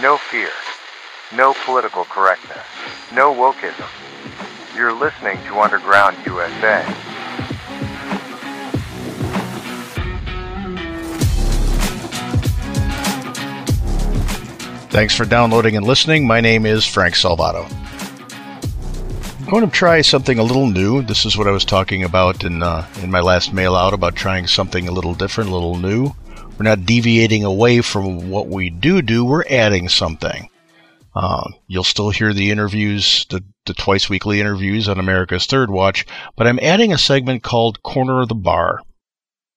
No fear. No political correctness. No wokeism. You're listening to Underground USA. Thanks for downloading and listening. My name is Frank Salvato. I'm going to try something a little new. This is what I was talking about in uh, in my last mail out about trying something a little different, a little new. We're not deviating away from what we do do. We're adding something. Uh, you'll still hear the interviews, the, the twice weekly interviews on America's Third Watch, but I'm adding a segment called Corner of the Bar,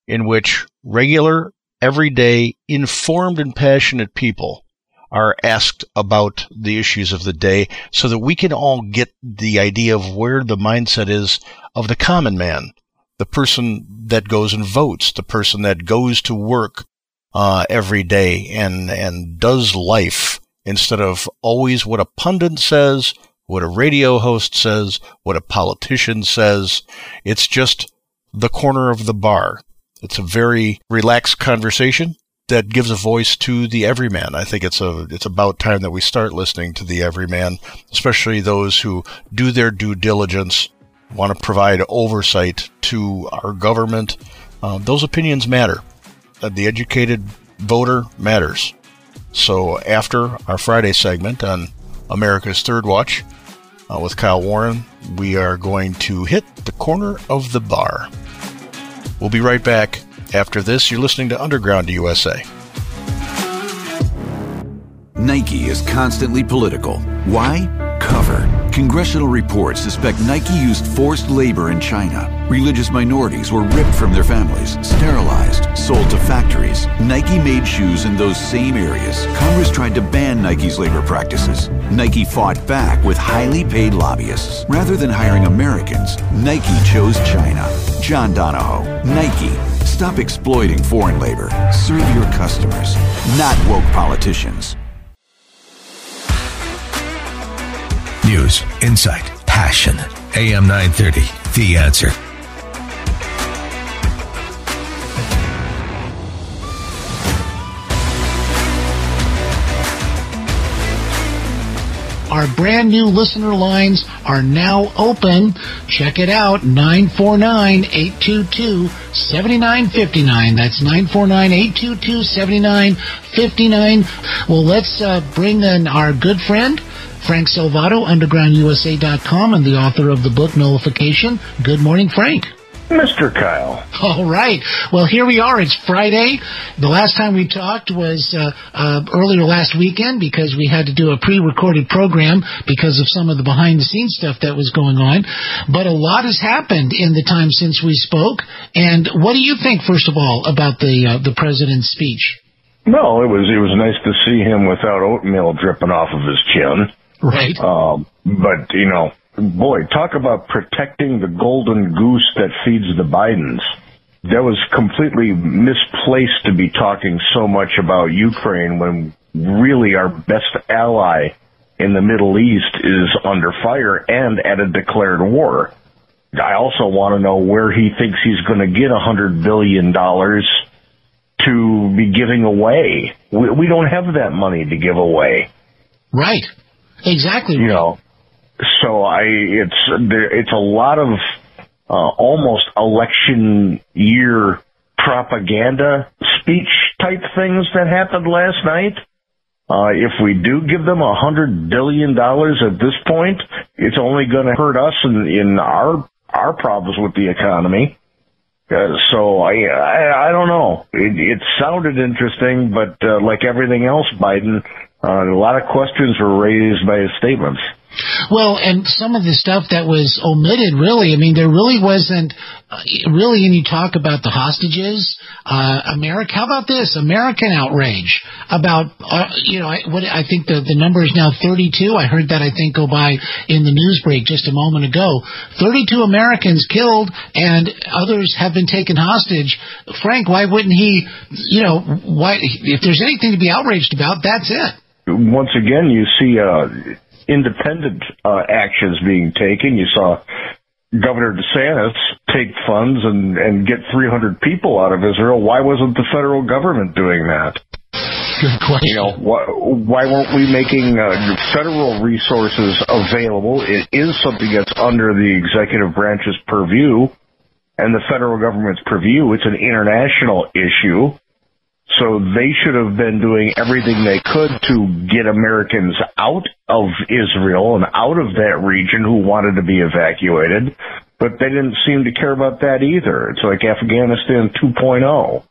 in which regular, everyday, informed and passionate people are asked about the issues of the day so that we can all get the idea of where the mindset is of the common man, the person that goes and votes, the person that goes to work uh, every day and and does life instead of always what a pundit says, what a radio host says, what a politician says. It's just the corner of the bar. It's a very relaxed conversation that gives a voice to the everyman. I think it's a it's about time that we start listening to the everyman, especially those who do their due diligence, want to provide oversight to our government. Uh, those opinions matter. The educated voter matters. So after our Friday segment on America's Third Watch uh, with Kyle Warren, we are going to hit the corner of the bar. We'll be right back after this, you're listening to Underground USA. Nike is constantly political. Why? Cover. Congressional reports suspect Nike used forced labor in China. Religious minorities were ripped from their families, sterilized, sold to factories. Nike made shoes in those same areas. Congress tried to ban Nike's labor practices. Nike fought back with highly paid lobbyists. Rather than hiring Americans, Nike chose China. John Donahoe, Nike. Stop exploiting foreign labor. Serve your customers, not woke politicians. News, insight, passion. AM 930, The Answer. Our brand new listener lines are now open. Check it out 949 822 7959. That's 949 822 7959. Well, let's uh, bring in our good friend. Frank Salvato, UndergroundUSA.com, and the author of the book Nullification. Good morning, Frank. Mr. Kyle. All right. Well, here we are. It's Friday. The last time we talked was uh, uh, earlier last weekend because we had to do a pre-recorded program because of some of the behind-the-scenes stuff that was going on. But a lot has happened in the time since we spoke. And what do you think, first of all, about the uh, the president's speech? No, it was it was nice to see him without oatmeal dripping off of his chin. Right. Um, but you know, boy, talk about protecting the golden goose that feeds the Bidens. That was completely misplaced to be talking so much about Ukraine when really our best ally in the Middle East is under fire and at a declared war. I also want to know where he thinks he's going to get a hundred billion dollars to be giving away. We, we don't have that money to give away. Right. Exactly. You know, so I it's there, it's a lot of uh, almost election year propaganda speech type things that happened last night. Uh, if we do give them a hundred billion dollars at this point, it's only going to hurt us in, in our our problems with the economy. Uh, so I, I I don't know. It, it sounded interesting, but uh, like everything else, Biden, uh, a lot of questions were raised by his statements. Well, and some of the stuff that was omitted, really, I mean, there really wasn't uh, really any talk about the hostages. Uh, America, how about this? American outrage about, uh, you know, I, what I think the the number is now 32. I heard that I think go by in the news break just a moment ago. 32 Americans killed, and others have been taken hostage. Frank, why wouldn't he? You know, why? If there's anything to be outraged about, that's it once again, you see uh, independent uh, actions being taken. You saw Governor DeSantis take funds and, and get 300 people out of Israel, why wasn't the federal government doing that? Good question. You know, why, why weren't we making uh, federal resources available? It is something that's under the executive branch's purview and the federal government's purview. It's an international issue. So they should have been doing everything they could to get Americans out of Israel and out of that region who wanted to be evacuated, but they didn't seem to care about that either. It's like Afghanistan 2.0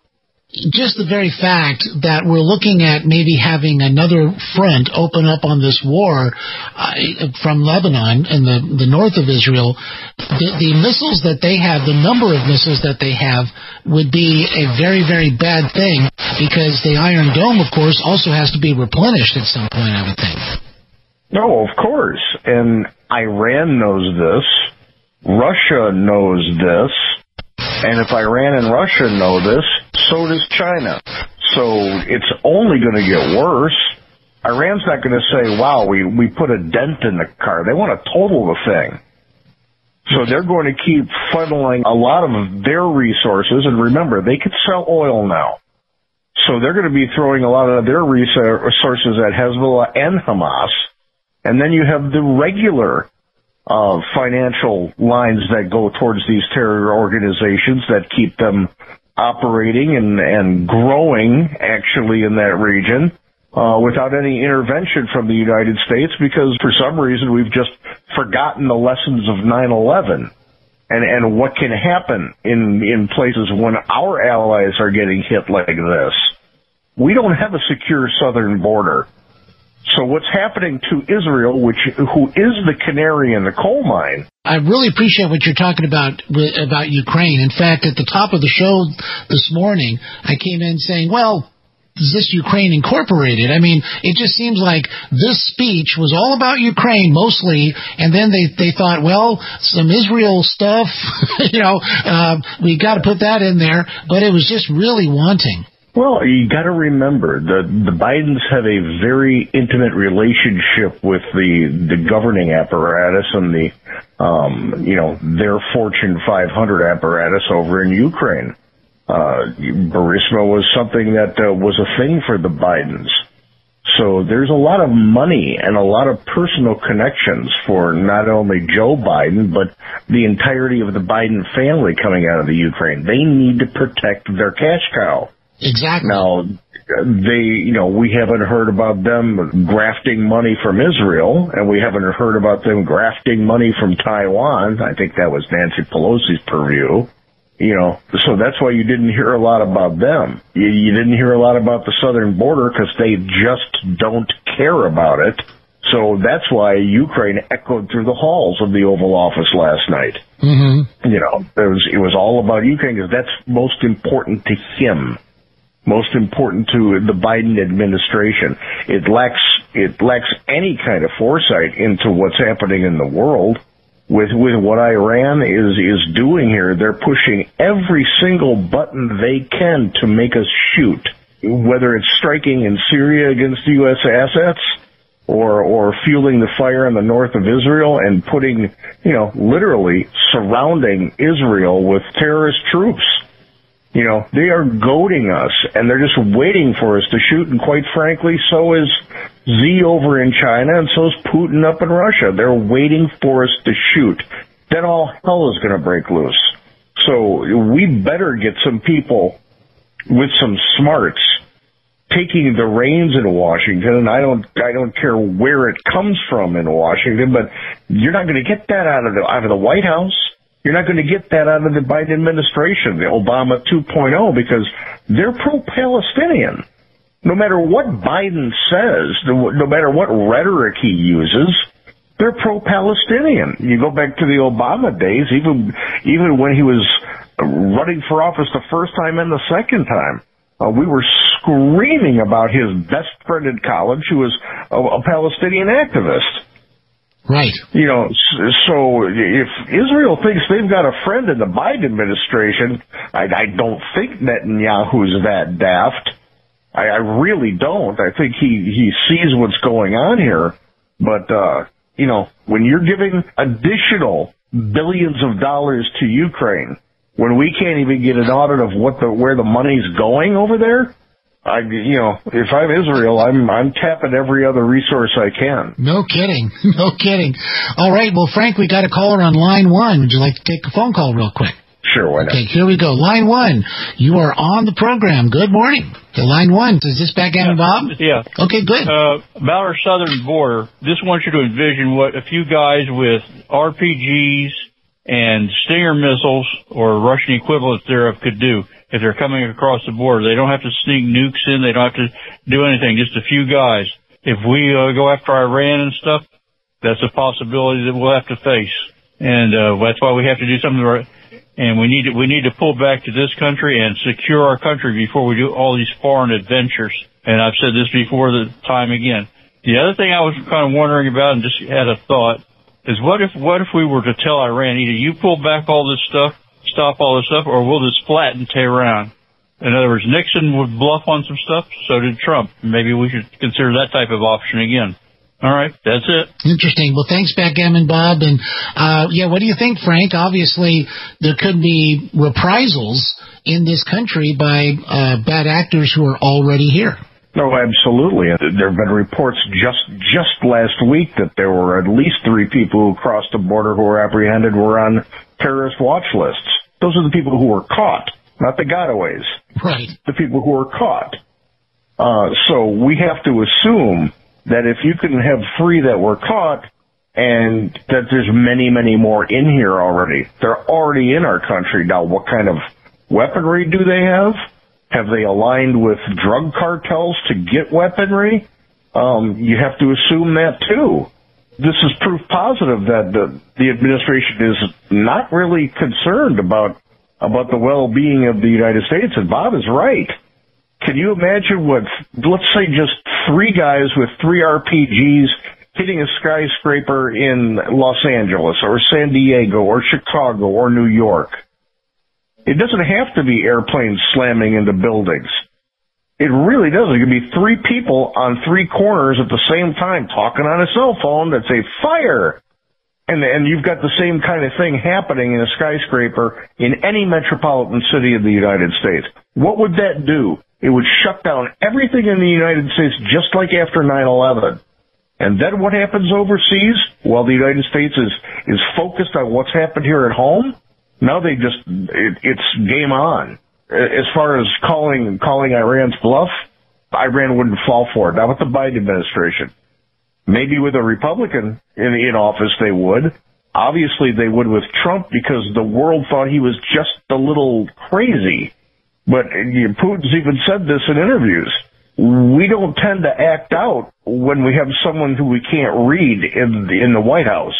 just the very fact that we're looking at maybe having another front open up on this war uh, from Lebanon and the, the north of Israel, the, the missiles that they have, the number of missiles that they have, would be a very, very bad thing because the Iron Dome, of course, also has to be replenished at some point, I would think. No, of course. And Iran knows this. Russia knows this. And if Iran and Russia know this, so does China. So it's only going to get worse. Iran's not going to say, wow, we, we put a dent in the car. They want to total the thing. So they're going to keep funneling a lot of their resources. And remember, they could sell oil now. So they're going to be throwing a lot of their resources at Hezbollah and Hamas. And then you have the regular uh, financial lines that go towards these terror organizations that keep them operating and, and growing actually in that region uh, without any intervention from the United States because for some reason we've just forgotten the lessons of 9/11 and and what can happen in in places when our allies are getting hit like this. We don't have a secure southern border. So what's happening to Israel, which who is the canary in the coal mine? I really appreciate what you're talking about about Ukraine. In fact, at the top of the show this morning, I came in saying, "Well, is this Ukraine Incorporated? I mean, it just seems like this speech was all about Ukraine mostly, and then they they thought, well, some Israel stuff, you know, uh, we got to put that in there, but it was just really wanting. Well, you got to remember that the Bidens have a very intimate relationship with the the governing apparatus and the um, you know their Fortune 500 apparatus over in Ukraine. Uh, Burisma was something that uh, was a thing for the Bidens. So there's a lot of money and a lot of personal connections for not only Joe Biden, but the entirety of the Biden family coming out of the Ukraine. They need to protect their cash cow. Exactly. Now, they, you know, we haven't heard about them grafting money from Israel, and we haven't heard about them grafting money from Taiwan. I think that was Nancy Pelosi's purview. You know, so that's why you didn't hear a lot about them. You, you didn't hear a lot about the southern border because they just don't care about it. So that's why Ukraine echoed through the halls of the Oval Office last night. Mm-hmm. You know, it was it was all about Ukraine because that's most important to him most important to the Biden administration. It lacks it lacks any kind of foresight into what's happening in the world. With with what Iran is is doing here, they're pushing every single button they can to make us shoot. Whether it's striking in Syria against U.S. assets, or or fueling the fire in the north of Israel and putting, you know, literally surrounding Israel with terrorist troops. You know, they are goading us and they're just waiting for us to shoot. And quite frankly, so is Xi over in China and so is Putin up in Russia. They're waiting for us to shoot. Then all hell is going to break loose. So we better get some people with some smarts taking the reins in Washington, and I don't, I don't care where it comes from in Washington, but you're not going to get that out of the out of the White House. You're not going to get that out of the Biden administration, the Obama 2.0, because they're pro-Palestinian. No matter what Biden says, no matter what rhetoric he uses, they're pro-Palestinian. You go back to the Obama days, even even when he was running for office the first time and the second time, uh, we were screaming about his best friend in college, who was a, a Palestinian activist. Right. You know, so if Israel thinks they've got a friend in the Biden administration, I, I don't think Netanyahu's that daft. I, I really don't. I think he, he sees what's going on here. But, uh, you know, when you're giving additional billions of dollars to Ukraine when we can't even get an audit of what the where the money's going over there. I, you know, if I'm Israel, I'm I'm tapping every other resource I can. No kidding, no kidding. All right, well, Frank, we got a caller on line one. Would you like to take a phone call real quick? Sure, why not? Okay, here we go. Line one, you are on the program. Good morning. The line one, is this back backgammon Bob? Yeah. Okay, good. Uh, about our southern border, this wants you to envision what a few guys with RPGs and Stinger missiles or Russian equivalents thereof could do if they're coming across the border. They don't have to sneak nukes in. They don't have to do anything. Just a few guys. If we uh, go after Iran and stuff, that's a possibility that we'll have to face. And uh, that's why we have to do something right. And we need to, we need to pull back to this country and secure our country before we do all these foreign adventures. And I've said this before the time again. The other thing I was kind of wondering about and just had a thought is what if what if we were to tell Iran either you pull back all this stuff, stop all this stuff, or we'll just flatten Tehran. In other words, Nixon would bluff on some stuff, so did Trump. Maybe we should consider that type of option again. All right, that's it. Interesting. Well, thanks, Backgammon Bob. And uh, yeah, what do you think, Frank? Obviously, there could be reprisals in this country by uh, bad actors who are already here. No, absolutely. There have been reports just just last week that there were at least three people who crossed the border who were apprehended were on terrorist watch lists. Those are the people who were caught, not the gotaways. Right. The people who were caught. Uh, so we have to assume that if you can have three that were caught, and that there's many, many more in here already. They're already in our country now. What kind of weaponry do they have? Have they aligned with drug cartels to get weaponry? Um, you have to assume that too. This is proof positive that the, the administration is not really concerned about about the well-being of the United States. And Bob is right. Can you imagine what, let's say just three guys with three RPGs hitting a skyscraper in Los Angeles or San Diego or Chicago or New York? It doesn't have to be airplanes slamming into buildings. It really doesn't. It could be three people on three corners at the same time talking on a cell phone that say fire. And, and you've got the same kind of thing happening in a skyscraper in any metropolitan city of the United States. What would that do? It would shut down everything in the United States just like after 9-11. And then what happens overseas while the United States is, is focused on what's happened here at home? Now they just, it, it's game on. As far as calling, calling Iran's bluff, Iran wouldn't fall for it. Not with the Biden administration. Maybe with a Republican in, in office they would. Obviously they would with Trump because the world thought he was just a little crazy. But Putin's even said this in interviews. We don't tend to act out when we have someone who we can't read in the, in the White House.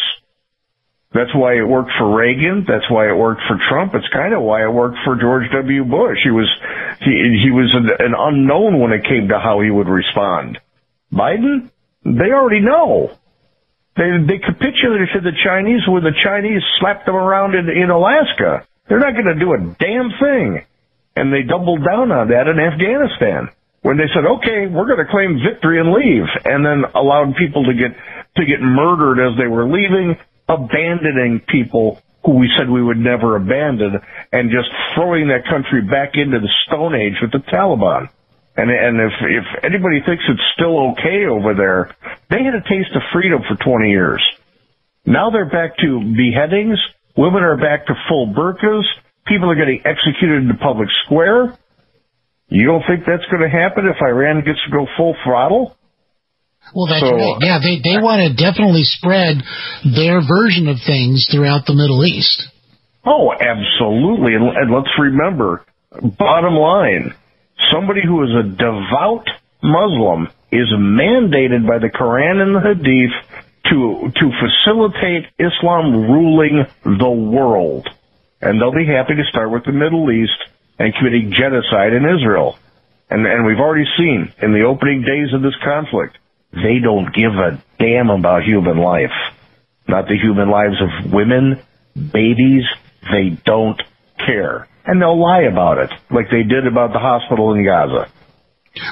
That's why it worked for Reagan. That's why it worked for Trump. It's kind of why it worked for George W. Bush. He was he he was an, an unknown when it came to how he would respond. Biden, they already know. They they capitulated to the Chinese when the Chinese slapped them around in in Alaska. They're not going to do a damn thing. And they doubled down on that in Afghanistan when they said, "Okay, we're going to claim victory and leave," and then allowed people to get to get murdered as they were leaving, abandoning people who we said we would never abandon, and just throwing that country back into the Stone Age with the Taliban. And and if if anybody thinks it's still okay over there, they had a taste of freedom for 20 years. Now they're back to beheadings. Women are back to full burqas. People are getting executed in the public square. You don't think that's going to happen if Iran gets to go full throttle? Well, that's So- right. Uh, yeah, they they want to definitely spread their version of things throughout the Middle East. Oh, absolutely. And, and let's remember, bottom line, somebody who is a devout Muslim is mandated by the Quran and the Hadith to to facilitate Islam ruling the world. And they'll be happy to start with the Middle East and committing genocide in Israel. And and we've already seen in the opening days of this conflict, they don't give a damn about human life. Not the human lives of women, babies, they don't care. And they'll lie about it, like they did about the hospital in Gaza.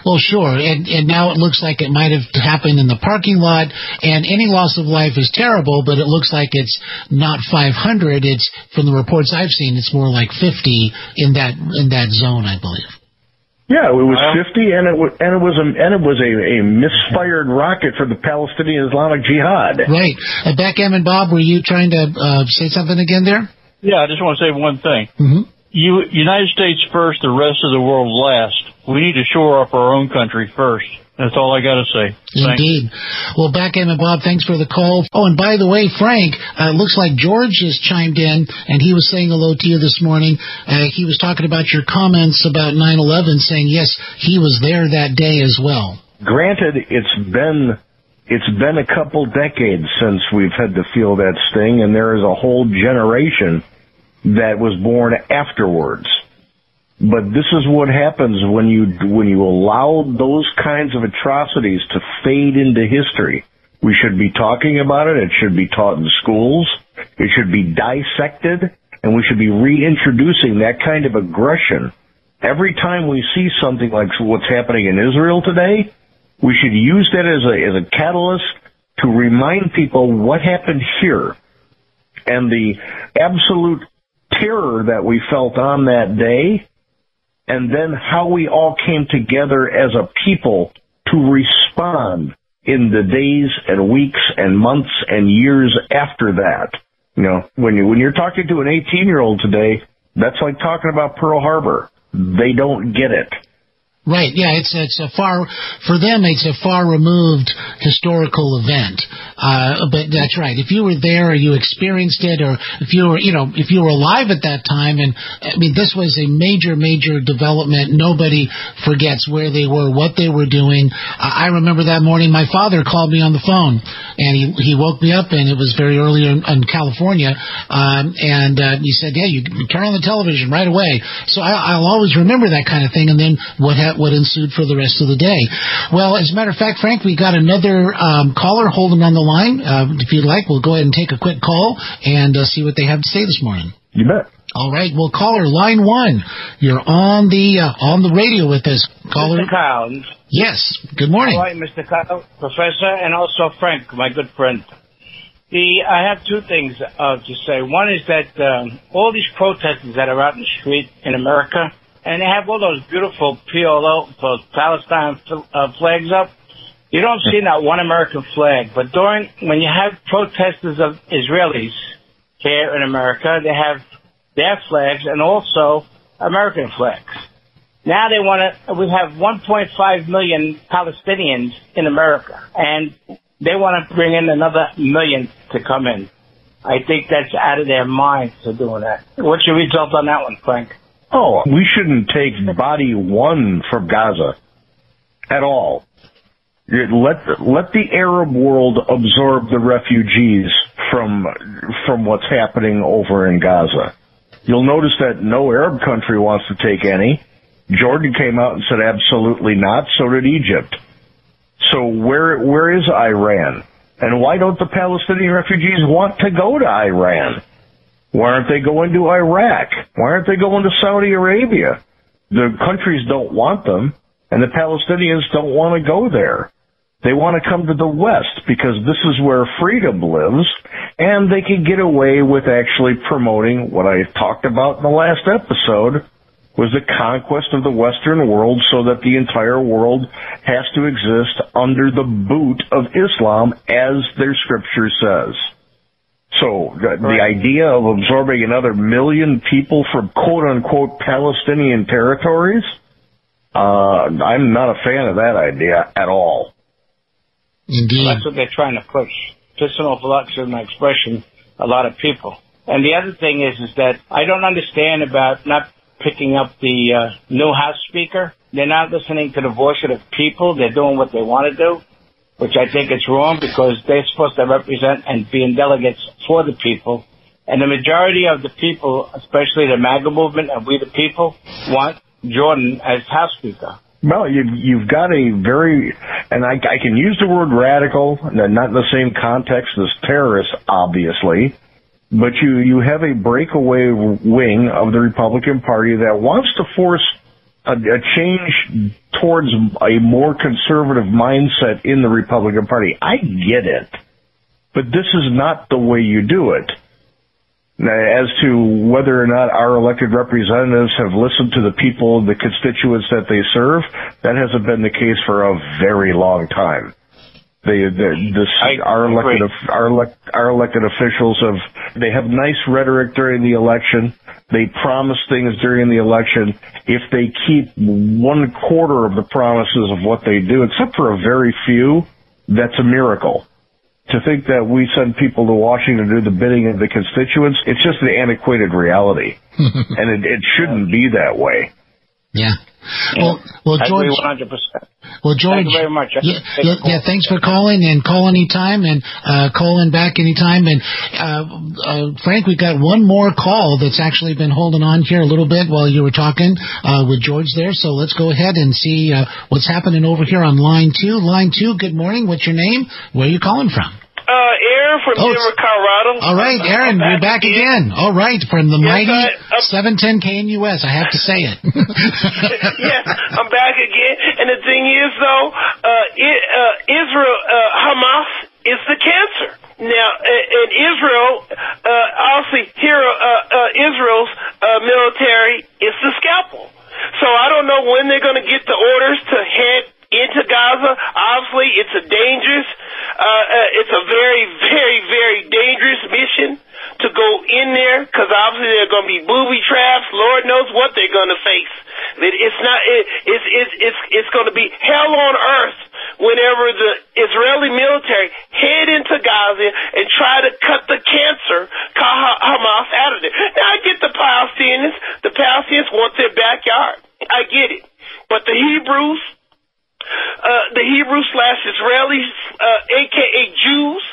Well, sure, and and now it looks like it might have happened in the parking lot. And any loss of life is terrible, but it looks like it's not 500. It's from the reports I've seen, it's more like 50 in that in that zone, I believe. Yeah, it was 50, and it was and it was a and it was a, a misfired rocket for the Palestinian Islamic Jihad. Right. Uh, and Bob, were you trying to uh, say something again there? Yeah, I just want to say one thing. Mm-hmm. You, United States first, the rest of the world last. We need to shore up our own country first. That's all I got to say. Thanks. Indeed. Well, backgammon Bob, thanks for the call. Oh, and by the way, Frank, uh, looks like George has chimed in, and he was saying hello to you this morning. Uh, he was talking about your comments about 9/11, saying yes, he was there that day as well. Granted, it's been it's been a couple decades since we've had to feel that sting, and there is a whole generation that was born afterwards. But this is what happens when you when you allow those kinds of atrocities to fade into history. We should be talking about it. It should be taught in schools. It should be dissected, and we should be reintroducing that kind of aggression every time we see something like what's happening in Israel today. We should use that as a as a catalyst to remind people what happened here and the absolute terror that we felt on that day and then how we all came together as a people to respond in the days and weeks and months and years after that. You know, when you when you're talking to an 18 year old today, that's like talking about Pearl Harbor. They don't get it. Right. Yeah. It's it's a far for them. It's a far removed historical event. Uh, but that's right. If you were there or you experienced it, or if you were, you know, if you were alive at that time, and I mean, this was a major, major development. Nobody forgets where they were, what they were doing. I I remember that morning. My father called me on the phone, and he he woke me up, and it was very early in, in California, um, and uh, he said, "Yeah, you turn on the television right away." So I, I'll always remember that kind of thing. And then what ha- what ensued for the rest of the day. Well, as a matter of fact, Frank, we got another um, caller holding on the line. Uh, if you'd like, we'll go ahead and take a quick call and uh, see what they have to say this morning. You bet. All right, well, caller line one, you're on the uh, on the radio with us, caller. Mr. Kyle. Yes. Good morning. All right, Mr. Kyle, Professor, and also Frank, my good friend. The I have two things uh, to say. One is that um, all these protesters that are out in the street in America, and they have all those beautiful PLO, those Palestine uh, flags up. You don't see not one American flag, but during when you have protesters of Israelis here in America, they have their flags and also American flags. Now they want to. We have 1.5 million Palestinians in America, and they want to bring in another million to come in. I think that's out of their minds to doing that. What's your result on that one, Frank? Oh, we shouldn't take body one from Gaza at all. Let let the Arab world absorb the refugees from from what's happening over in Gaza. You'll notice that no Arab country wants to take any. Jordan came out and said absolutely not. So did Egypt. So where where is Iran? And why don't the Palestinian refugees want to go to Iran? Why aren't they going to Iraq? Why aren't they going to Saudi Arabia? The countries don't want them, and the Palestinians don't want to go there. They want to come to the West because this is where freedom lives, and they can get away with actually promoting what I talked about in the last episode, was the conquest of the Western world so that the entire world has to exist under the boot of Islam as their scripture says. So the, the idea of absorbing another million people from quote unquote Palestinian territories, uh, I'm not a fan of that idea at all. Indeed. That's what they're trying to push. Just an awful lot, to my expression, a lot of people. And the other thing is, is that I don't understand about not picking up the uh, new House Speaker. They're not listening to the voice of the people. They're doing what they want to do, which I think is wrong because they're supposed to represent and be in delegates for the people. And the majority of the people, especially the MAGA movement and we the people, want Jordan as House Speaker. Well, you, you've got a very, and I, I can use the word radical, not in the same context as terrorist, obviously, but you, you have a breakaway wing of the Republican Party that wants to force a, a change towards a more conservative mindset in the Republican Party. I get it. But this is not the way you do it. Now, as to whether or not our elected representatives have listened to the people, the constituents that they serve, that hasn't been the case for a very long time. They, the this, our elected, our, elect, our elected officials have, they have nice rhetoric during the election. They promise things during the election. If they keep one quarter of the promises of what they do, except for a very few, that's a miracle to think that we send people to Washington to do the bidding of the constituents, it's just an antiquated reality. and it, it shouldn't be that way. Yeah. Well, well, George. I agree 100%. Well, George. Thank you very much. Yeah, yeah, yeah, thanks for calling and call anytime and uh, calling back anytime. And uh, uh, Frank, we've got one more call that's actually been holding on here a little bit while you were talking uh, with George there. So let's go ahead and see uh, what's happening over here on line two. Line two. Good morning. What's your name? Where are you calling from? Uh, Aaron from Oh, Denver, Colorado. All right, Aaron, I'm you're back again. All right, from the Yes, mighty I- I'm- 710 KNUS. I have to say it. yeah, I'm back again. And the thing is, though, uh, it, uh, Israel, uh, Hamas is the cancer. Now, uh, in Israel, uh, obviously, here, uh, uh, Israel's uh, military is the scalpel. So I don't know when they're going to get the orders to head into Gaza. Obviously, it's a dangerous, uh, uh, it's a very, very, very dangerous mission to go in there because obviously there are going to be booby traps. Lord knows what they're going to face. It, it's not. It, it's it's it's it's going to be hell on earth whenever the Israeli military head into Gaza and try to cut the cancer Hamas out of there. Now I get the Palestinians. The Palestinians want their backyard. I get it, but the Hebrews uh, the Hebrew slash Israelis, uh, aka Jews,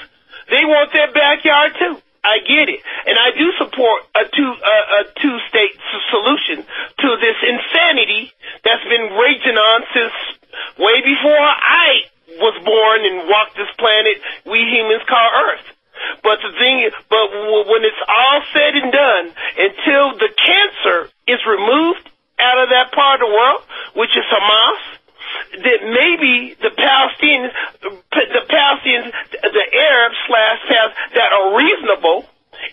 they want their backyard too. I get it, and I do support a two uh, a two state solution to this insanity that's been raging on since way before I was born and walked this planet we humans call Earth. But the thing, is, but when it's all said and done, until the cancer is removed out of that part of the world, which is Hamas, that maybe the Palestinians, the Palestinians, the Arabs slash Pal- that are reasonable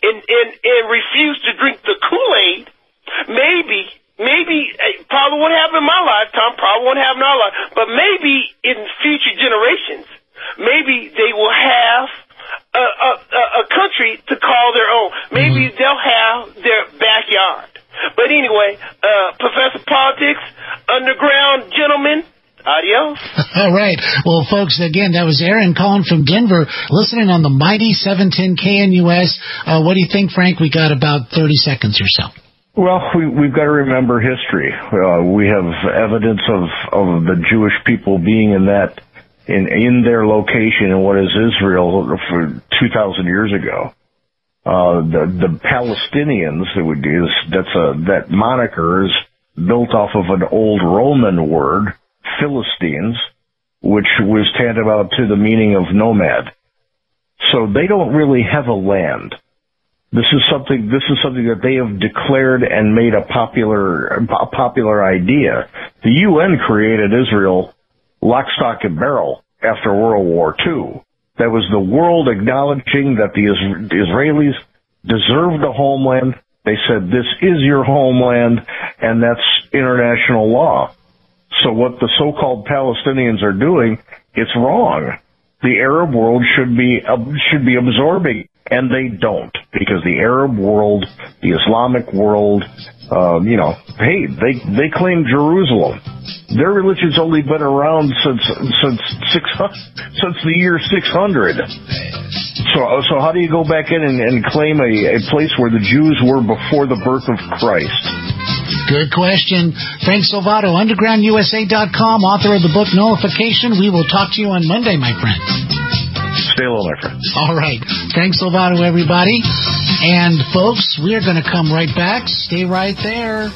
and, and, and refuse to drink the Kool-Aid, maybe, maybe, eh, probably won't happen in my lifetime, probably won't happen in our life, but maybe in future generations, maybe they will have a, a, a- a country to call their own. Maybe they'll have their backyard. But anyway, uh, Professor Politics, underground gentlemen, adios. All right. Well, folks, again, that was Aaron calling from Denver, listening on the mighty 710 KNUS. Uh, what do you think, Frank? We got about 30 seconds or so. Well, we, we've got to remember history. Uh, we have evidence of, of the Jewish people being in that, in, in their location in what is Israel for 2,000 years ago. Uh, the, the Palestinians, that would is, that's a, that moniker is built off of an old Roman word, Philistines, which was tantamount to the meaning of nomad. So they don't really have a land. This is something. This is something that they have declared and made a popular, a popular idea. The UN created Israel, lock, stock, and barrel after World War II. That was the world acknowledging that the Israelis deserved a homeland. They said this is your homeland, and that's international law. So what the so-called Palestinians are doing, it's wrong. The Arab world should be uh, should be absorbing, and they don't because the Arab world, the Islamic world, uh, you know, hey, they they claim Jerusalem. Their religion's only been around since since six since the year six hundred. So so how do you go back in and, and claim a, a place where the Jews were before the birth of Christ? Good question. Frank Salvato, undergroundusa.com, author of the book Nullification. We will talk to you on Monday, my friend. Stay low, my friend. All right. Frank Salvato, everybody. And folks, we are going to come right back. Stay right there.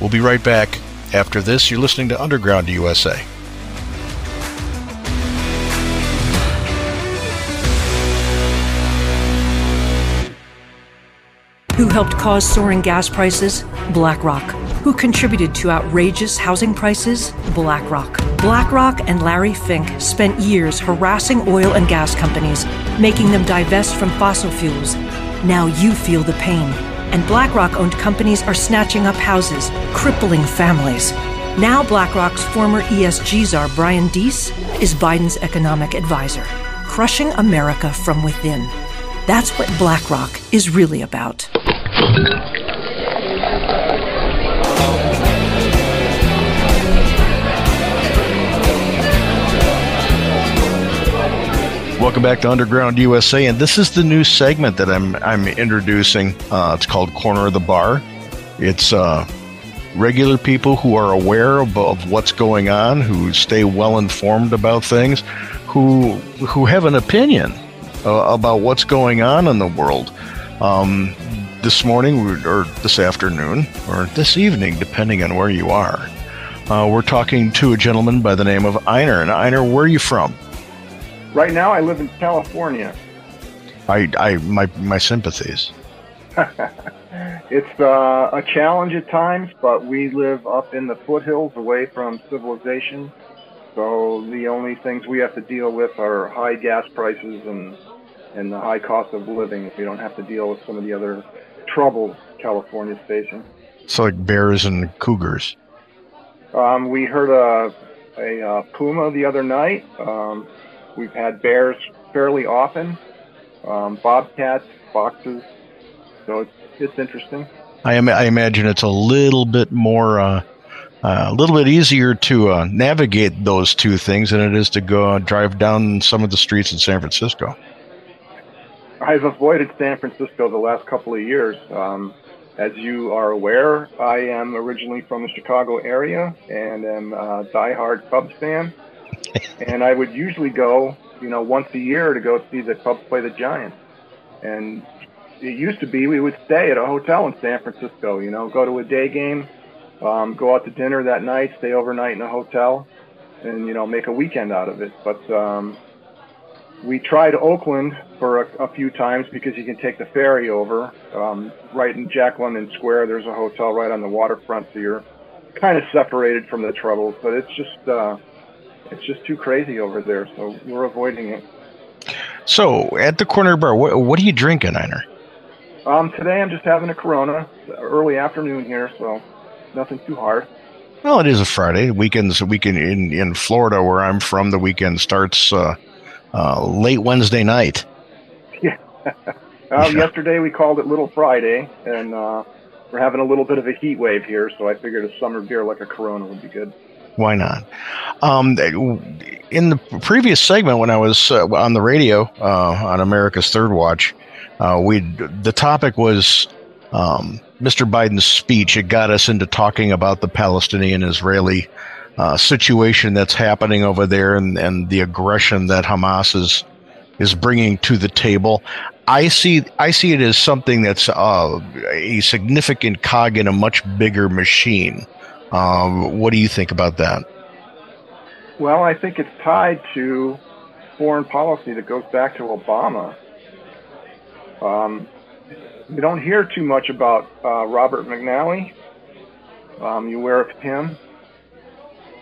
We'll be right back. After this, you're listening to Underground USA. Who helped cause soaring gas prices? BlackRock. Who contributed to outrageous housing prices? BlackRock. BlackRock and Larry Fink spent years harassing oil and gas companies, making them divest from fossil fuels. Now you feel the pain. And BlackRock owned companies are snatching up houses, crippling families. Now, BlackRock's former ESG czar, Brian Deese, is Biden's economic advisor, crushing America from within. That's what BlackRock is really about. Welcome back to Underground USA, and this is the new segment that I'm I'm introducing. Uh, it's called Corner of the Bar. It's uh, regular people who are aware of, of what's going on, who stay well informed about things, who who have an opinion uh, about what's going on in the world. Um, this morning, or this afternoon, or this evening, depending on where you are, uh, we're talking to a gentleman by the name of Einar. And Einar, where are you from? Right now, I live in California. I, I, my, my sympathies. it's uh, a challenge at times, but we live up in the foothills, away from civilization. So the only things we have to deal with are high gas prices and and the high cost of living. We don't have to deal with some of the other troubles California's facing. So like bears and cougars. Um, we heard a, a, a, uh, puma the other night. Um, we've had bears fairly often, um, bobcats, foxes. So it's, it's interesting. I, am, I imagine it's a little bit more, uh, uh, a little bit easier to uh, navigate those two things than it is to go drive down some of the streets in San Francisco. I've avoided San Francisco the last couple of years. Um, as you are aware, I am originally from the Chicago area and am a diehard Cubs fan. and I would usually go, you know, once a year to go see the Cubs play the Giants. And it used to be we would stay at a hotel in San Francisco, you know, go to a day game, um, go out to dinner that night, stay overnight in a hotel, and, you know, make a weekend out of it. But um, we tried Oakland for a, a, few times because you can take the ferry over. Um, right in Jack London Square, there's a hotel right on the waterfront, so you're kind of separated from the troubles. But it's just uh, it's just too crazy over there, so we're avoiding it. So at the corner bar, what, what are you drinking, Einar? Um, today I'm just having a Corona, early afternoon here, so nothing too hard. Well, it is a Friday. Weekends, weekend in in Florida, where I'm from, the weekend starts. Uh, uh, late Wednesday night. Yeah. uh, yesterday we called it Little Friday, and uh, we're having a little bit of a heat wave here, so I figured a summer beer like a Corona would be good. Why not? Um, in the previous segment, when I was uh, on the radio uh, on America's Third Watch, uh, we the topic was um, Mr. Biden's speech. It got us into talking about the Palestinian-Israeli uh, situation that's happening over there and, and the aggression that Hamas is is bringing to the table. I see I see it as something that's uh, a significant cog in a much bigger machine. Um, what do you think about that? Well, I think it's tied to foreign policy that goes back to Obama. Um, we don't hear too much about uh, Robert McNally. Um, you aware of him?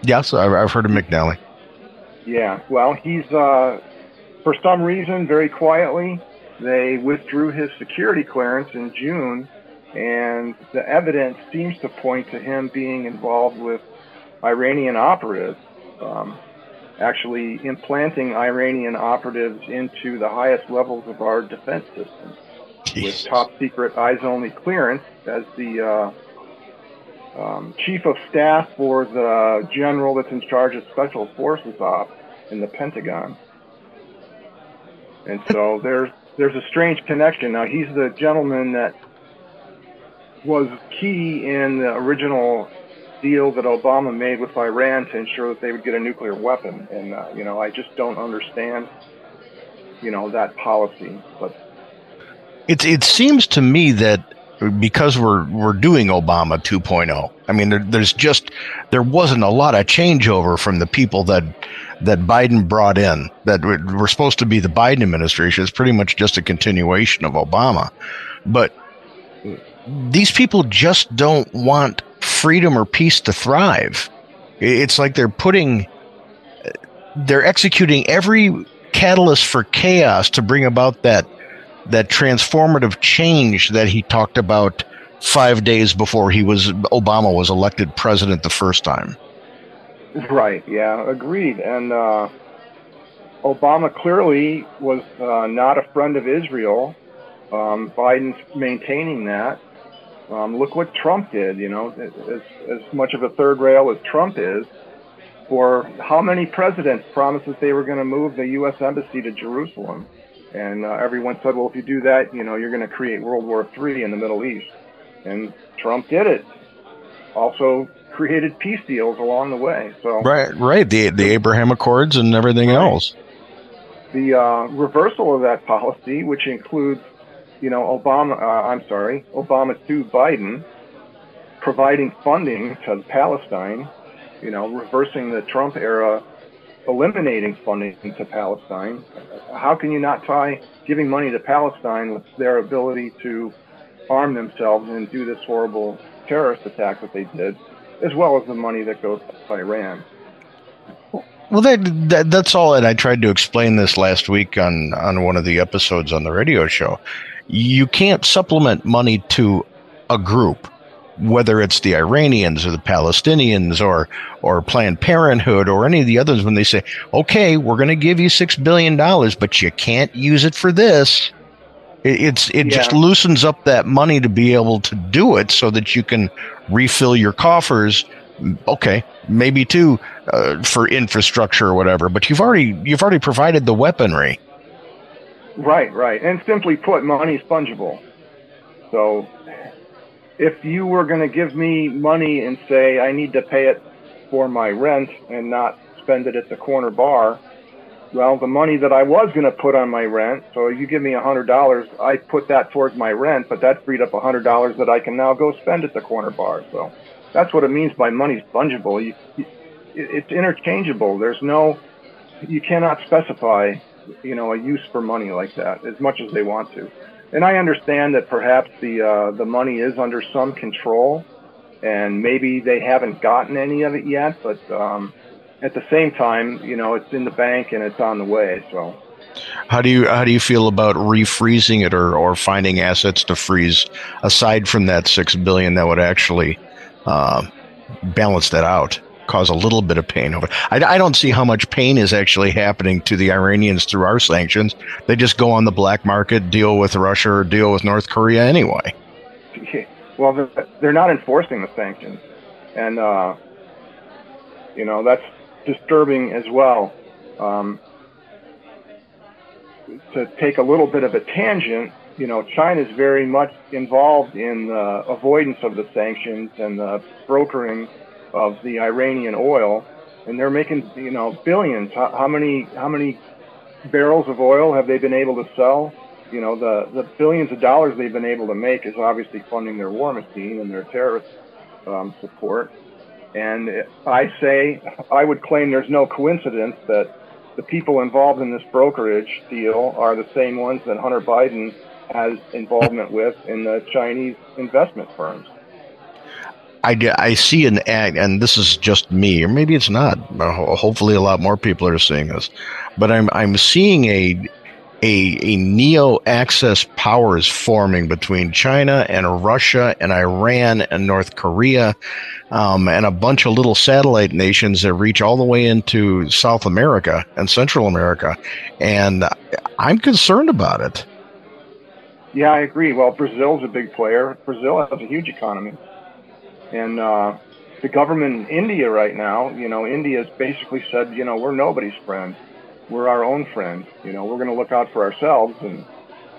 Yes, I've heard of McNally. Yeah, well, he's uh, for some reason very quietly they withdrew his security clearance in June, and the evidence seems to point to him being involved with Iranian operatives, um, actually implanting Iranian operatives into the highest levels of our defense system with top secret eyes only clearance as the uh, um, chief of staff for the general that's in charge of special forces ops in the Pentagon. And so there's there's a strange connection. Now he's the gentleman that was key in the original deal that Obama made with Iran to ensure that they would get a nuclear weapon. And uh, you know, I just don't understand, you know, that policy. But it it seems to me that because we're we're doing Obama 2.0. I mean, there, there's just there wasn't a lot of changeover from the people that that Biden brought in that were supposed to be the Biden administration. It's pretty much just a continuation of Obama, but these people just don't want freedom or peace to thrive. It's like they're putting, they're executing every catalyst for chaos to bring about that that transformative change that he talked about five days before he was Obama was elected president the first time. Right. Yeah. Agreed. And uh, Obama clearly was uh, not a friend of Israel. Um, Biden's maintaining that. Um, look what Trump did. You know, as as much of a third rail as Trump is, for how many presidents promised that they were going to move the U.S. embassy to Jerusalem, and uh, everyone said, well, if you do that, you know, you're going to create World War III in the Middle East, and Trump did it. Also created peace deals along the way. So right, right, the the Abraham Accords and everything right. else. The uh, reversal of that policy, which includes you know, Obama, uh, I'm sorry, Obama to Biden, providing funding to Palestine, you know, reversing the Trump era, eliminating funding to Palestine. How can you not tie giving money to Palestine with their ability to arm themselves and do this horrible terrorist attack that they did, as well as the money that goes to Iran? Well, that, that, that's all. And I tried to explain this last week on on one of the episodes on the radio show you can't supplement money to a group, whether it's the Iranians or the Palestinians or or Planned Parenthood or any of the others. When they say, "Okay, we're going to give you six billion dollars, but you can't use it for this," it, it's it yeah. just loosens up that money to be able to do it, so that you can refill your coffers. Okay, maybe too uh, for infrastructure or whatever, but you've already you've already provided the weaponry. Right, right. And simply put, money is fungible. So if you were going to give me money and say I need to pay it for my rent and not spend it at the corner bar, well, the money that I was going to put on my rent, so you give me a hundred dollars, I put that towards my rent, but that freed up a hundred dollars that I can now go spend at the corner bar. So that's what it means by money's fungible. You, it's interchangeable. There's no, you cannot specify you know, a use for money like that as much as they want to. And I understand that perhaps the uh, the money is under some control, and maybe they haven't gotten any of it yet. But um, at the same time, you know, it's in the bank and it's on the way. So. How do you how do you feel about refreezing it or, or finding assets to freeze aside from that six billion that would actually uh, balance that out? Cause a little bit of pain over. I, I don't see how much pain is actually happening to the Iranians through our sanctions. They just go on the black market, deal with Russia or deal with North Korea anyway. Well, they're not enforcing the sanctions, and uh, you know that's disturbing as well. Um, to take a little bit of a tangent, you know, China is very much involved in the avoidance of the sanctions and the brokering of the Iranian oil, and they're making you know billions. How, how many how many barrels of oil have they been able to sell? You know the the billions of dollars they've been able to make is obviously funding their war machine and their terrorist um, support. And I say I would claim there's no coincidence that the people involved in this brokerage deal are the same ones that Hunter Biden has involvement with in the Chinese investment firms. I, I see an ad, and this is just me, or maybe it's not. Hopefully, a lot more people are seeing this, but I'm I'm seeing a a, a neo axis powers forming between China and Russia and Iran and North Korea, um, and a bunch of little satellite nations that reach all the way into South America and Central America, and I'm concerned about it. Yeah, I agree. Well, Brazil's a big player. Brazil has a huge economy. And uh, the government in India right now, you know, India's basically said, you know, we're nobody's friend. We're our own friend. You know, we're going to look out for ourselves. And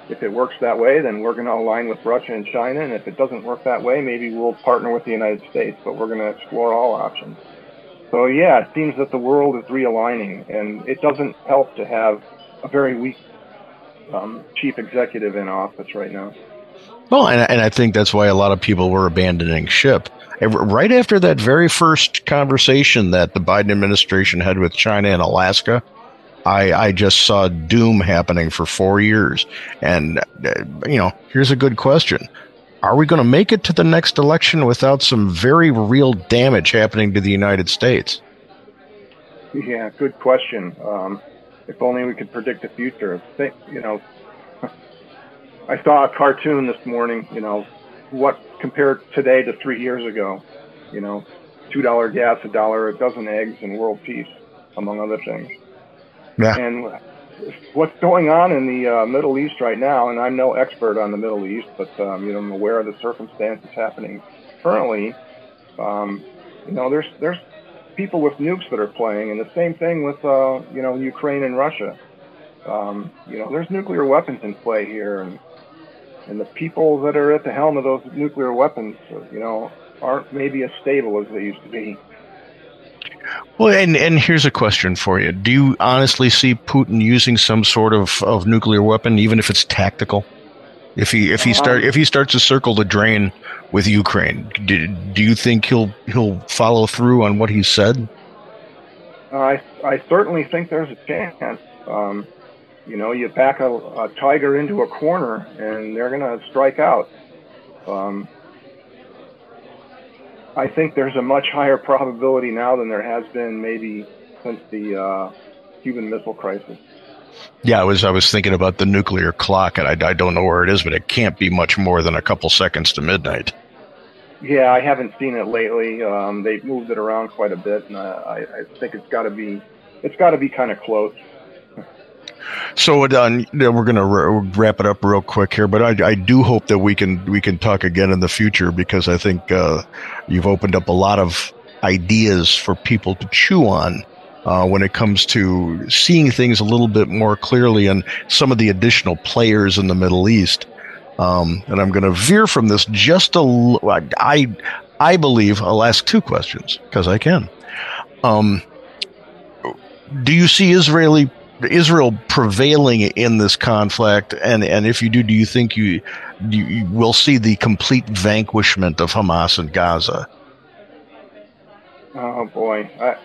if it works that way, then we're going to align with Russia and China. And if it doesn't work that way, maybe we'll partner with the United States. But we're going to explore all options. So yeah, it seems that the world is realigning, and it doesn't help to have a very weak um, chief executive in office right now. Well, and, and I think that's why a lot of people were abandoning ship right after that very first conversation that the Biden administration had with China and Alaska, I, I just saw doom happening for four years. And, uh, you know, here's a good question are we going to make it to the next election without some very real damage happening to the United States? Yeah, good question. Um, if only we could predict the future. You know, I saw a cartoon this morning. You know, what compared today to three years ago? You know, two dollar gas, a dollar a dozen eggs, and world peace, among other things. Yeah. And what's going on in the uh, Middle East right now, and I'm no expert on the Middle East, but um, you know, I'm aware of the circumstances happening currently. Um, you know, there's there's people with nukes that are playing, and the same thing with uh, you know Ukraine and Russia. Um, you know, there's nuclear weapons in play here, and and the people that are at the helm of those nuclear weapons, you know, aren't maybe as stable as they used to be. Well, and and here's a question for you: Do you honestly see Putin using some sort of, of nuclear weapon, even if it's tactical? If he if he start if he starts to circle the drain with Ukraine, do, do you think he'll he'll follow through on what he said? I I certainly think there's a chance. Um, you know, you back a, a, tiger into a corner, and they're going to strike out. Um, I think there's a much higher probability now than there has been maybe since the uh, Cuban Missile Crisis. Yeah, I was I was thinking about the nuclear clock, and I, I don't know where it is, but it can't be much more than a couple seconds to midnight. Yeah, I haven't seen it lately. Um, they've moved it around quite a bit, and I, I think it's got to be it's got to be kind of close. So uh, we're going to wrap it up real quick here, but I, I, do hope that we can we can talk again in the future because I think uh, you've opened up a lot of ideas for people to chew on uh, when it comes to seeing things a little bit more clearly and some of the additional players in the Middle East. Um, and I'm going to veer from this just a. I I believe I'll ask two questions because I can. Um, do you see Israeli Israel prevailing in this conflict, and and if you do, do you think you you, you will see the complete vanquishment of Hamas in Gaza? Oh boy, I,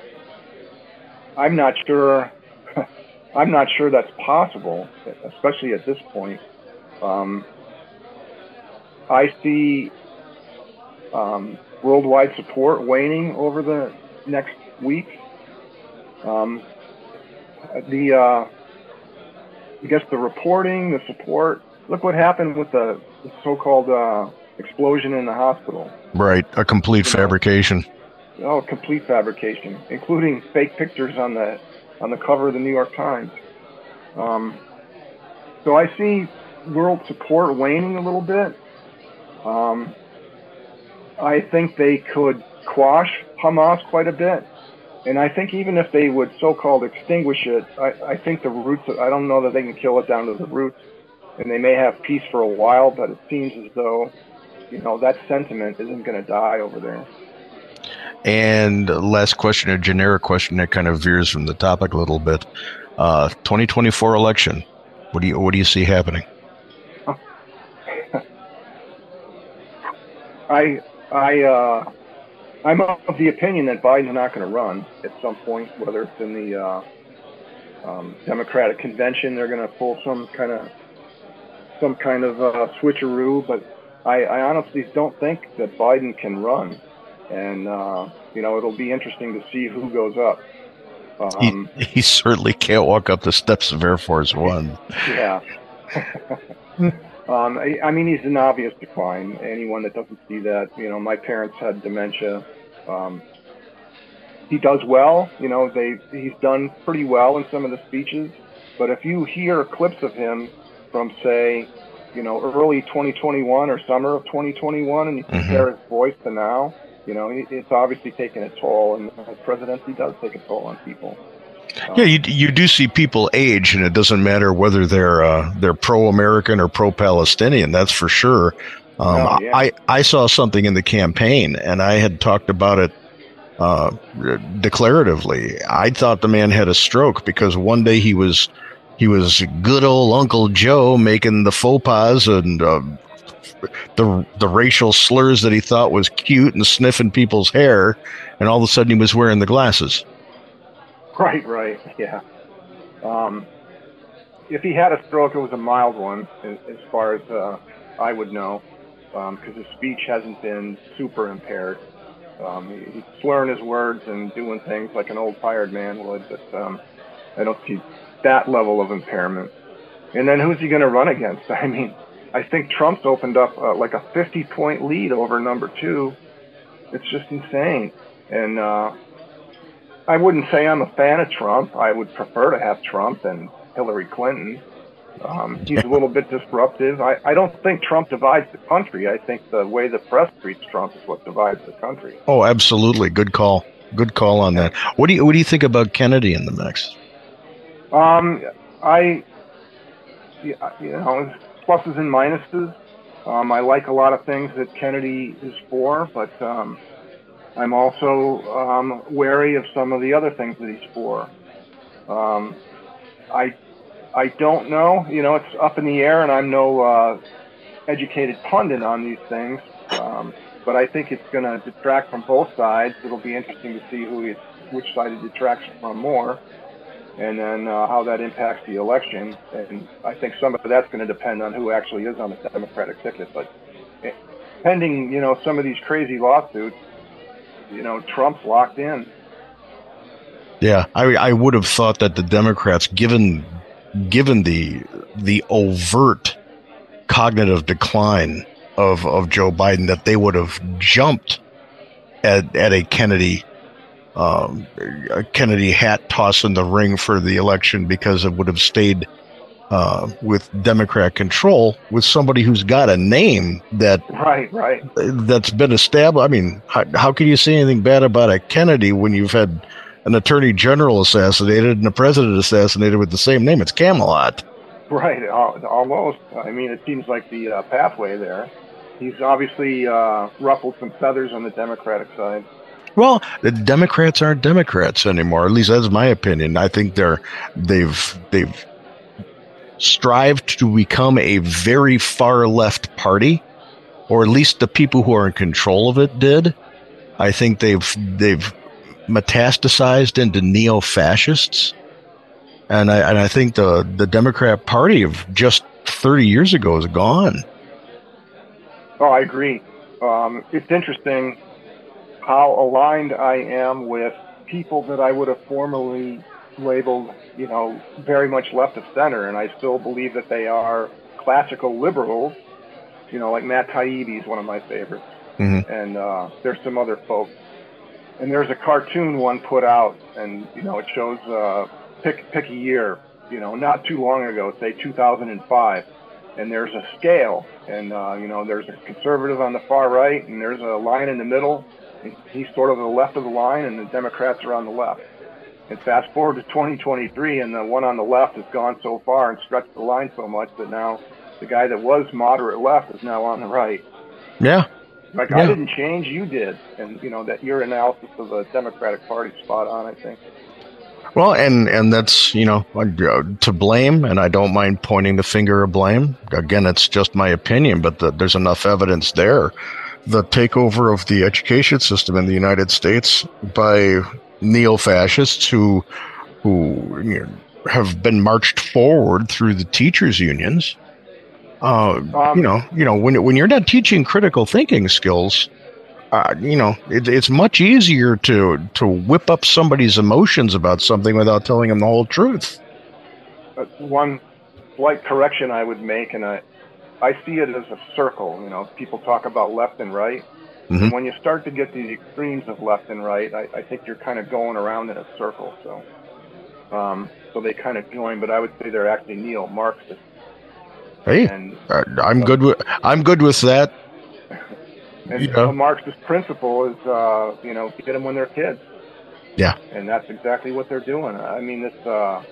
I'm not sure. I'm not sure that's possible, especially at this point. Um, I see um, worldwide support waning over the next week. Um, the uh, I guess the reporting, the support. Look what happened with the, the so-called uh, explosion in the hospital. Right, a complete you fabrication. Know, oh, complete fabrication, including fake pictures on the on the cover of the New York Times. Um, so I see world support waning a little bit. Um, I think they could quash Hamas quite a bit. And I think even if they would so-called extinguish it, I, I think the roots. I don't know that they can kill it down to the roots, and they may have peace for a while. But it seems as though, you know, that sentiment isn't going to die over there. And last question, a generic question that kind of veers from the topic a little bit. Uh, 2024 election. What do you what do you see happening? I I uh, I'm of the opinion that Biden's not going to run at some point, whether it's in the uh, um, Democratic convention, they're going to pull some kind of some kind of uh, switcheroo. But I, I honestly don't think that Biden can run, and uh, you know it'll be interesting to see who goes up. Um, he, he certainly can't walk up the steps of Air Force One. Yeah. Um, I, I, mean, he's an obvious decline. Anyone that doesn't see that, you know, my parents had dementia. Um, he does well. You know, they he's done pretty well in some of the speeches. But if you hear clips of him from, say, you know, early 2021 or summer of 2021, and you mm-hmm. compare his voice to now, you know, it's obviously taken a toll, and his presidency does take a toll on people. Yeah, you you do see people age, and it doesn't matter whether they're uh, they're pro American or pro Palestinian. That's for sure. Um, oh, yeah. I I saw something in the campaign, and I had talked about it uh, declaratively. I thought the man had a stroke because one day he was he was good old Uncle Joe making the faux pas and uh, the the racial slurs that he thought was cute and sniffing people's hair, and all of a sudden he was wearing the glasses. Right, right, yeah. Um, if he had a stroke, it was a mild one, as, as far as uh, I would know. Because his speech hasn't been super impaired. Um, he, he's slurring his words and doing things like an old tired man would, but um, I don't see that level of impairment. And then who's he going to run against? I mean, I think Trump's opened up uh, like a 50 point lead over number two. It's just insane. And uh, I wouldn't say I'm a fan of Trump. I would prefer to have Trump than Hillary Clinton. Um, he's a little bit disruptive. I, I don't think Trump divides the country. I think the way the press treats Trump is what divides the country. Oh, absolutely. Good call. Good call on that. What do you What do you think about Kennedy in the mix? Um, I, you know, pluses and minuses. Um, I like a lot of things that Kennedy is for, but um, I'm also um, wary of some of the other things that he's for. Um, I I don't know. You know, it's up in the air, and I'm no uh, educated pundit on these things. Um, but I think it's going to detract from both sides. It'll be interesting to see who it, which side it detracts from more, and then uh, how that impacts the election. And I think some of that's going to depend on who actually is on the Democratic ticket. But eh, pending, you know, some of these crazy lawsuits, you know, Trump's locked in. Yeah, I I would have thought that the Democrats, given given the the overt cognitive decline of of Joe Biden, that they would have jumped at at a Kennedy um, a Kennedy hat toss in the ring for the election because it would have stayed uh, with Democrat control with somebody who's got a name that right right that's been established. I mean, how, how can you say anything bad about a Kennedy when you've had an attorney general assassinated and a president assassinated with the same name. It's Camelot. Right, almost. I mean, it seems like the uh, pathway there. He's obviously uh, ruffled some feathers on the Democratic side. Well, the Democrats aren't Democrats anymore. At least that's my opinion. I think they're they've they've strived to become a very far left party, or at least the people who are in control of it did. I think they've they've metastasized into neo fascists. And I, and I think the, the Democrat Party of just 30 years ago is gone. Oh, I agree. Um, it's interesting how aligned I am with people that I would have formerly labeled, you know, very much left of center, and I still believe that they are classical liberals. You know, like Matt Taibbi is one of my favorites, mm-hmm. and uh, there's some other folks and there's a cartoon one put out, and you know it shows uh, pick pick a year, you know, not too long ago, say 2005, and there's a scale, and uh, you know there's a conservative on the far right, and there's a line in the middle, and he's sort of the left of the line, and the Democrats are on the left. And fast forward to 2023, and the one on the left has gone so far and stretched the line so much that now the guy that was moderate left is now on the right. Yeah, like yeah. I didn't change, you did, and you know that your analysis of the Democratic Party spot on. I think. Well, and and that's you know uh, to blame, and I don't mind pointing the finger of blame. Again, it's just my opinion, but the, there's enough evidence there. The takeover of the education system in the United States by neo-fascists who who you know, have been marched forward through the teachers' unions uh, um, you know, you know, when when you're not teaching critical thinking skills, uh, you know, it, it's much easier to to whip up somebody's emotions about something without telling them the whole truth. Uh, one slight correction I would make, and I I see it as a circle. You know, people talk about left and right. Mm-hmm. when you start to get the extremes of left and right, I, I think you're kind of going around in a circle. So, um, so they kind of join, but I would say they're actually neo-Marxist Hey, and, uh, I'm good with I'm good with that. And you know. Marxist principle is, uh, you know, get them when they're kids. Yeah. And that's exactly what they're doing. I mean, this, uh,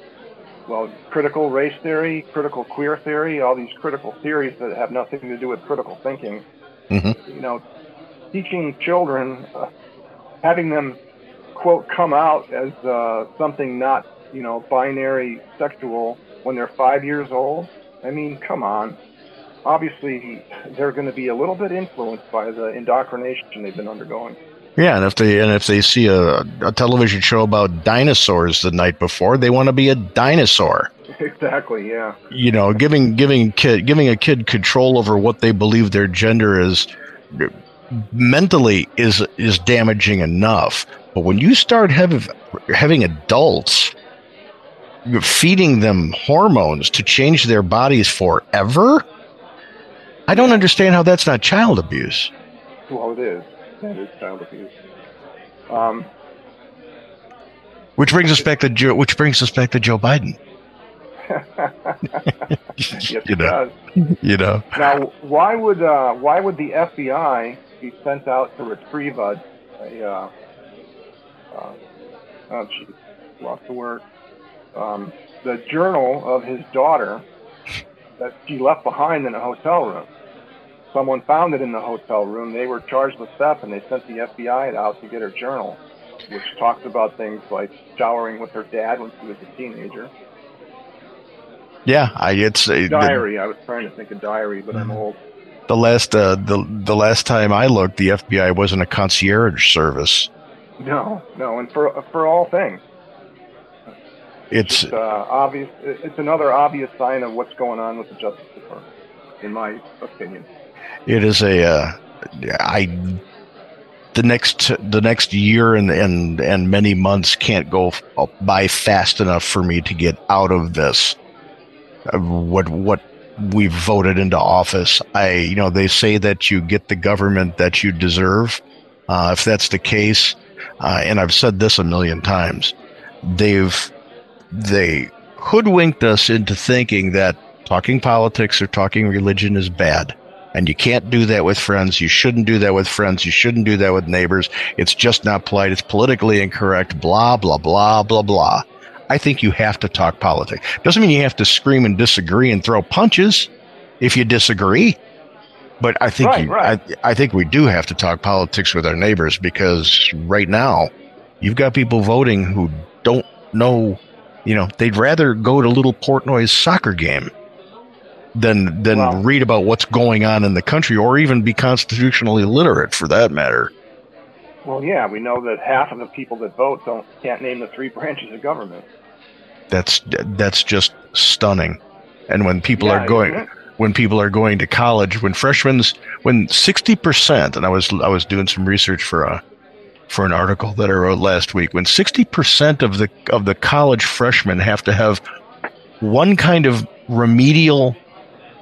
well, critical race theory, critical queer theory, all these critical theories that have nothing to do with critical thinking. Mm-hmm. You know, teaching children, uh, having them, quote, come out as uh, something not, you know, binary sexual when they're five years old I mean, come on. Obviously, they're going to be a little bit influenced by the indoctrination they've been undergoing. Yeah, and if they and if they see a, a television show about dinosaurs the night before, they want to be a dinosaur. Exactly. Yeah. You know, giving giving kid giving a kid control over what they believe their gender is mentally is is damaging enough. But when you start having having adults feeding them hormones to change their bodies forever, I don't understand how that's not child abuse. Well, it is. That is child abuse. Um, which brings us back to Joe. Which brings us back to Joe Biden. yes, you it know. does. You know. Now, why would uh, why would the FBI be sent out to retrieve a, a uh, uh, oh geez, lost the word, um, the journal of his daughter that she left behind in a hotel room? Someone found it in the hotel room. They were charged with theft, and they sent the FBI out to get her journal, which talks about things like showering with her dad when she was a teenager. Yeah, I it's uh, diary. I was trying to think of diary, but I'm old. The last uh, the the last time I looked, the FBI wasn't a concierge service. No, no, and for for all things, it's uh, obvious. It's another obvious sign of what's going on with the Justice Department, in my opinion. It is a uh, I the next the next year and and and many months can't go by fast enough for me to get out of this what what we voted into office. I you know they say that you get the government that you deserve. Uh, if that's the case, uh, and I've said this a million times, they've they hoodwinked us into thinking that talking politics or talking religion is bad. And you can't do that with friends. You shouldn't do that with friends. You shouldn't do that with neighbors. It's just not polite. It's politically incorrect. Blah, blah, blah, blah, blah. I think you have to talk politics. Doesn't mean you have to scream and disagree and throw punches if you disagree. But I think right, you, right. I, I think we do have to talk politics with our neighbors because right now you've got people voting who don't know, you know, they'd rather go to a little Portnoy's soccer game than than Wow. read about what's going on in the country or even be constitutionally literate for that matter. Well, yeah, we know that half of the people that vote don't can't name the three branches of government. That's that's just stunning. And when people Yeah, are going when people are going to college, when freshmen when 60% and I was I was doing some research for a for an article that I wrote last week, when 60% of the of the college freshmen have to have one kind of remedial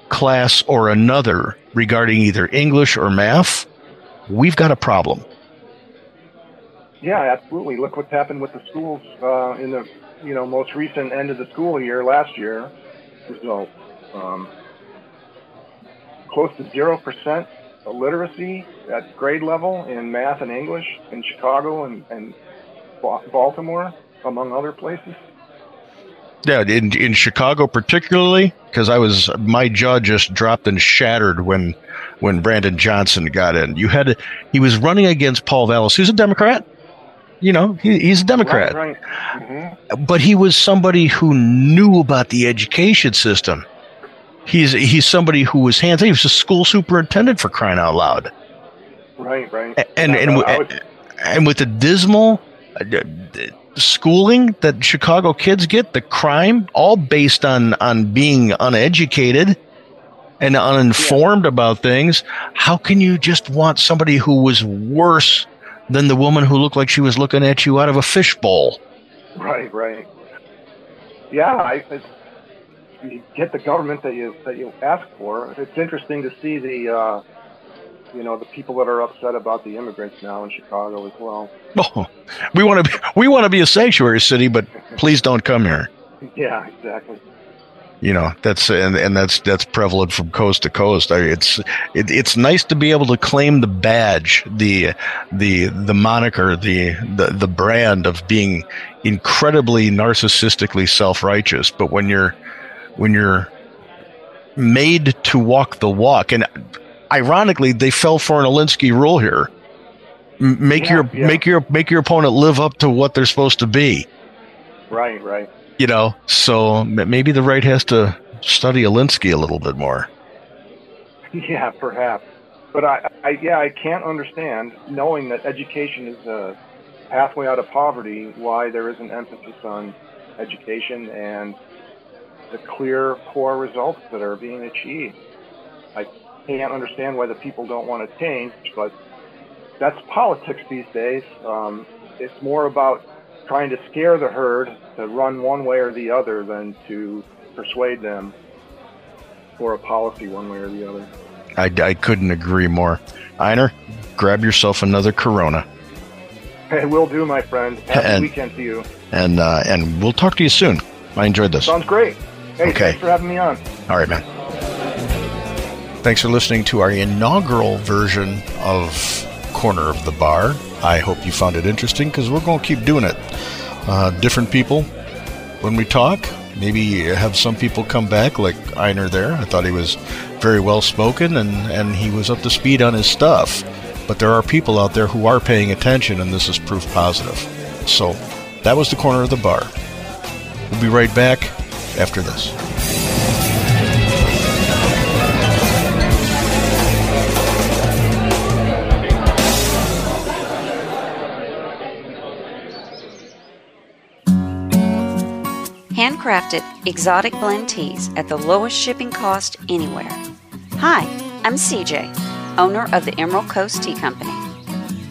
class or another regarding either English or math, we've got a problem. Yeah, absolutely. Look what's happened with the schools uh, in the you know most recent end of the school year last year. Result um, close to zero percent literacy at grade level in math and English in Chicago and, and Baltimore, among other places. Yeah, in in Chicago particularly, because I was my jaw just dropped and shattered when when Brandon Johnson got in. You had he was running against Paul Vallas, who's a Democrat. You know, he, he's a Democrat, Right, right. hmm but he was somebody who knew about the education system. He's he's somebody who was hands. He was a school superintendent for crying out loud. Right, right. and Yeah, and, was- and with the dismal uh, schooling that Chicago kids get, the crime, all based on on being uneducated and uninformed about things. How can you just want somebody who was worse than the woman who looked like she was looking at you out of a fishbowl? Right, right. Yeah, I, it's, you get the government that you that you ask for. It's interesting to see the, uh, you know, the people that are upset about the immigrants now in Chicago as well. Oh, we want to be, we want to be a sanctuary city, but please don't come here. Yeah, exactly. you know that's and, and that's that's prevalent from coast to coast I, it's it, it's nice to be able to claim the badge the the the moniker the the, the brand of being incredibly narcissistically self-righteous but when you're when you're made to walk the walk and ironically they fell for an Alinsky rule here make Yeah, your yeah. make your make your opponent live up to what they're supposed to be Right, right. you know so maybe the right has to study Alinsky a little bit more Yeah, perhaps. But I, I, yeah, I can't understand knowing that education is a pathway out of poverty. Why there is an emphasis on education and the clear, poor results that are being achieved. I can't understand why the people don't want to change, but that's politics these days. Um, it's more about trying to scare the herd to run one way or the other than to persuade them for a policy one way or the other. I, I couldn't agree more. Einar, grab yourself another Corona. Hey, will do, my friend. Happy And- weekend to you. And uh, and we'll talk to you soon. I enjoyed this. Sounds great. Hey, Okay. thanks for having me on. All right, man. Thanks for listening to our inaugural version of Corner of the Bar. I hope you found it interesting because we're going to keep doing it. Uh, different people when we talk. Maybe have some people come back, like Einar there. I thought he was very well spoken and, and he was up to speed on his stuff. But there are people out there who are paying attention, and this is proof positive. So that was the Corner of the Bar. We'll be right back after this. Handcrafted exotic blend teas at the lowest shipping cost anywhere. Hi, I'm CJ, owner of the Emerald Coast Tea Company.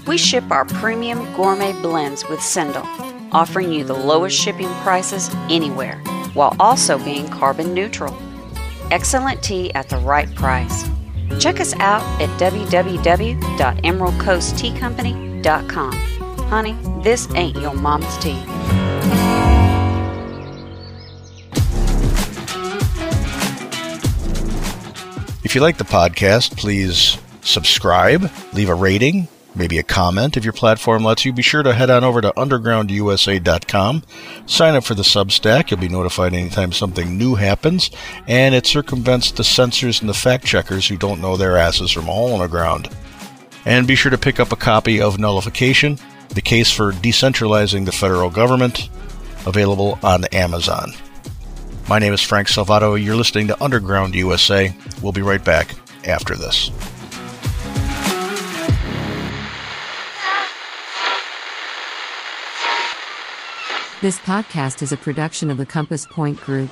We ship our premium gourmet blends with Sendle, offering you the lowest shipping prices anywhere while also being carbon neutral. Excellent tea at the right price. Check us out at www.emeraldcoastteacompany.com. Honey, this ain't your mom's tea. If you like the podcast, please subscribe, leave a rating, maybe a comment if your platform lets you. Be sure to head on over to undergroundusa.com, sign up for the Substack. You'll be notified anytime something new happens, and it circumvents the censors and the fact checkers who don't know their asses from a hole in the ground. And be sure to pick up a copy of Nullification, the case for decentralizing the federal government, available on Amazon. My name is Frank Salvato. You're listening to Underground USA. We'll be right back after this. This podcast is a production of the Compass Point Group.